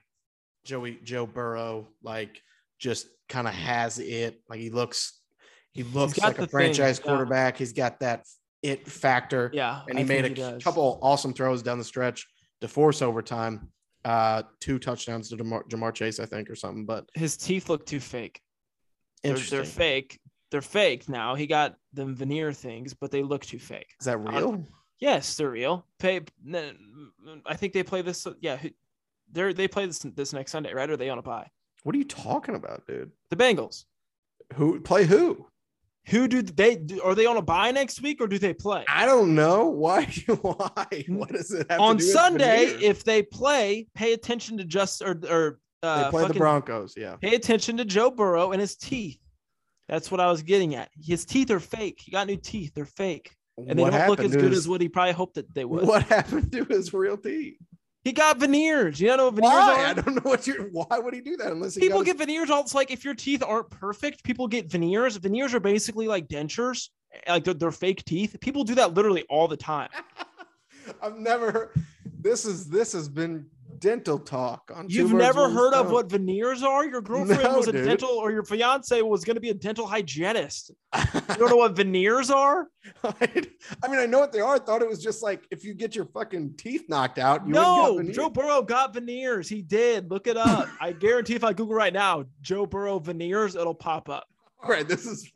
Joey Joe Burrow, like just kind of has it. Like he looks, he looks like a the thing, franchise yeah. quarterback. He's got that it factor. Yeah, And I he made a does. couple awesome throws down the stretch to force overtime. Uh, two touchdowns to Ja'Marr, Ja'Marr Chase, I think, or something. But His teeth look too fake. They're, they're fake. They're fake now. He got them veneer things, but they look too fake. Is that uh, real? Yes, they're real. Pay. I think they play this. Yeah, they're they play this this next Sunday, right? Or are they on a bye? What are you talking about, dude? The Bengals. Who play who? Who do they? do- Are they on a bye next week, or do they play I don't know. (laughs) Why? Why? What does it have to on Sunday? If they play, pay attention to just or or uh, they play the Broncos, yeah. Pay attention to Joe Burrow and his teeth. That's what I was getting at. His teeth are fake. He got new teeth. They're fake, and they What don't look as good his- as what he probably hoped that they would. What happened to his real teeth? He got veneers. You know what veneers Why? are? I don't know what you're. Why would he do that unless he people get veneers all it's like if your teeth aren't perfect people get veneers veneers are basically like dentures like they're, they're fake teeth people do that literally all the time (laughs) I've never. This is this has been dental talk on. You've never heard of what veneers are your girlfriend No, was a dude. dental or your fiance was going to be a dental hygienist (laughs) you don't know what veneers are I mean, I know what they are. I thought it was just like if you get your fucking teeth knocked out. You no joe burrow got veneers he did look it up (laughs) i guarantee if i google right now joe burrow veneers it'll pop up All right, this is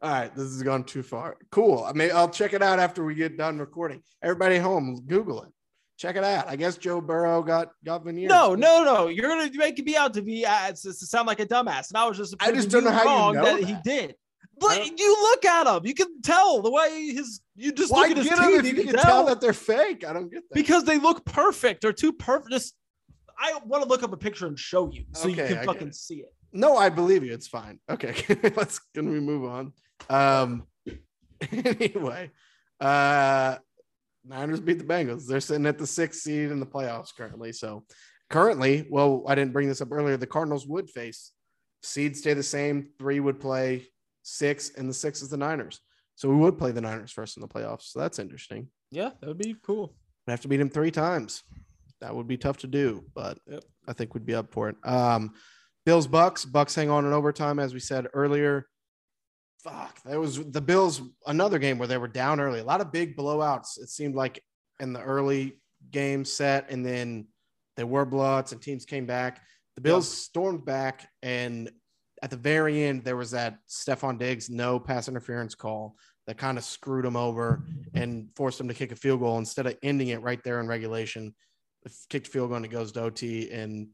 all right. This has gone too far. Cool. I mean, I'll check it out after we get done recording. Everybody home, Google it. Check it out. I guess Joe Burrow got got veneers. No, no, no. You're gonna make me out to be uh, to sound like a dumbass, and I was just I just don't know how you know that, he did. But you look at him, you can tell the way his you just Why look at his teeth, if you you can can tell that they're fake? I don't get that. because they look perfect. They're too perfect. Just I want to look up a picture and show you so you Okay, I can get fucking it. see it. No, I believe you. It's fine. Okay, (laughs) let's can we move on? Um, (laughs) anyway, uh, Niners beat the Bengals. They're sitting at the sixth seed in the playoffs currently. So currently, well, I didn't bring this up earlier. The Cardinals would face seeds stay the same. Three would play six, and the six is the Niners. So we would play the Niners first in the playoffs. So that's interesting. Yeah, that would be cool. We'd have to beat them three times. That would be tough to do, but Yep. I think we'd be up for it. Um, Bills Bucs Bucs hang on in overtime, as we said earlier. Fuck, that was the Bills. Another game where they were down early. A lot of big blowouts. It seemed like in the early game set, and then there were blowouts, and teams came back. The Bills stormed back, and at the very end, there was that Stefon Diggs no pass interference call that kind of screwed them over and forced them to kick a field goal instead of ending it right there in regulation. The kicked field goal and it goes to OT. And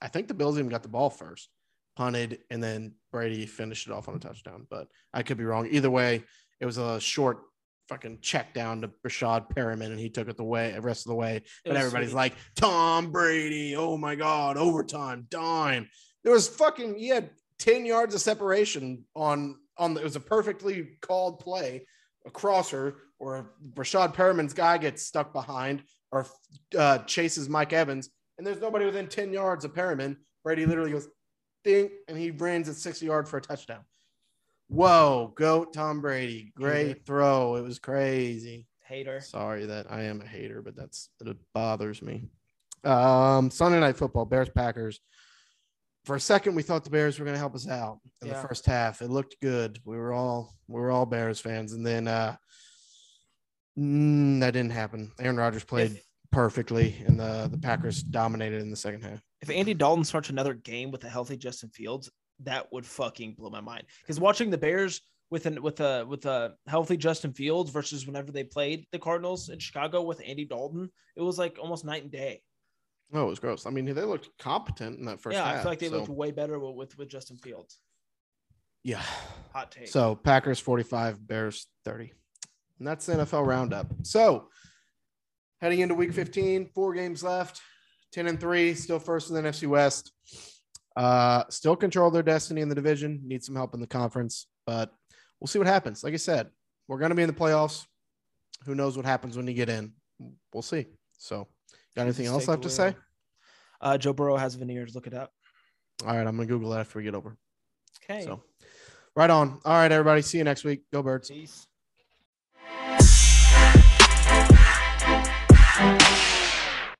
I think the Bills even got the ball first, punted, and then Brady finished it off on a touchdown. But I could be wrong. Either way, it was a short fucking check down to Rashad Perriman, and he took it the way the rest of the way. But everybody's sweet. like, Tom Brady, oh my God, overtime, dime. There was fucking, he had 10 yards of separation on on the, it was a perfectly called play, a crosser, or Rashad Perriman's guy gets stuck behind or uh, chases Mike Evans, and there's nobody within 10 yards of Perriman. Brady literally goes ding, and he runs at 60 yard for a touchdown. Whoa, goat Tom Brady. Great Hater. throw. It was crazy. Hater. Sorry that I am a hater, but that's it bothers me. Um, Sunday night football, Bears Packers. For a second, we thought the Bears were going to help us out in Yeah. the first half. It looked good. We were all we were all Bears fans, and then uh, mm, that didn't happen. Aaron Rodgers played If, perfectly, and the the Packers dominated in the second half. if Andy Dalton starts another game with a healthy Justin Fields, that would fucking blow my mind. Because watching the Bears with an with a with a healthy Justin Fields versus whenever they played the Cardinals in Chicago with Andy Dalton, it was like almost night and day. Oh, it was gross. I mean, they looked competent in that first yeah, half. I feel like they so- looked way better with, with with Justin Fields. yeah. Hot take. So Packers 45, Bears 30. And that's the NFL roundup. So heading into week 15, four games left, 10 and 3, still first in the NFC West. Uh, still control their destiny in the division, need some help in the conference, but we'll see what happens. Like I said, we're going to be in the playoffs. Who knows what happens when you get in? We'll see. So, got anything else left to say? Uh, Joe Burrow has veneers. Look it up. All right, I'm going to Google that after we get over. Okay. So, right on. All right, everybody. See you next week. Go, Birds. Peace.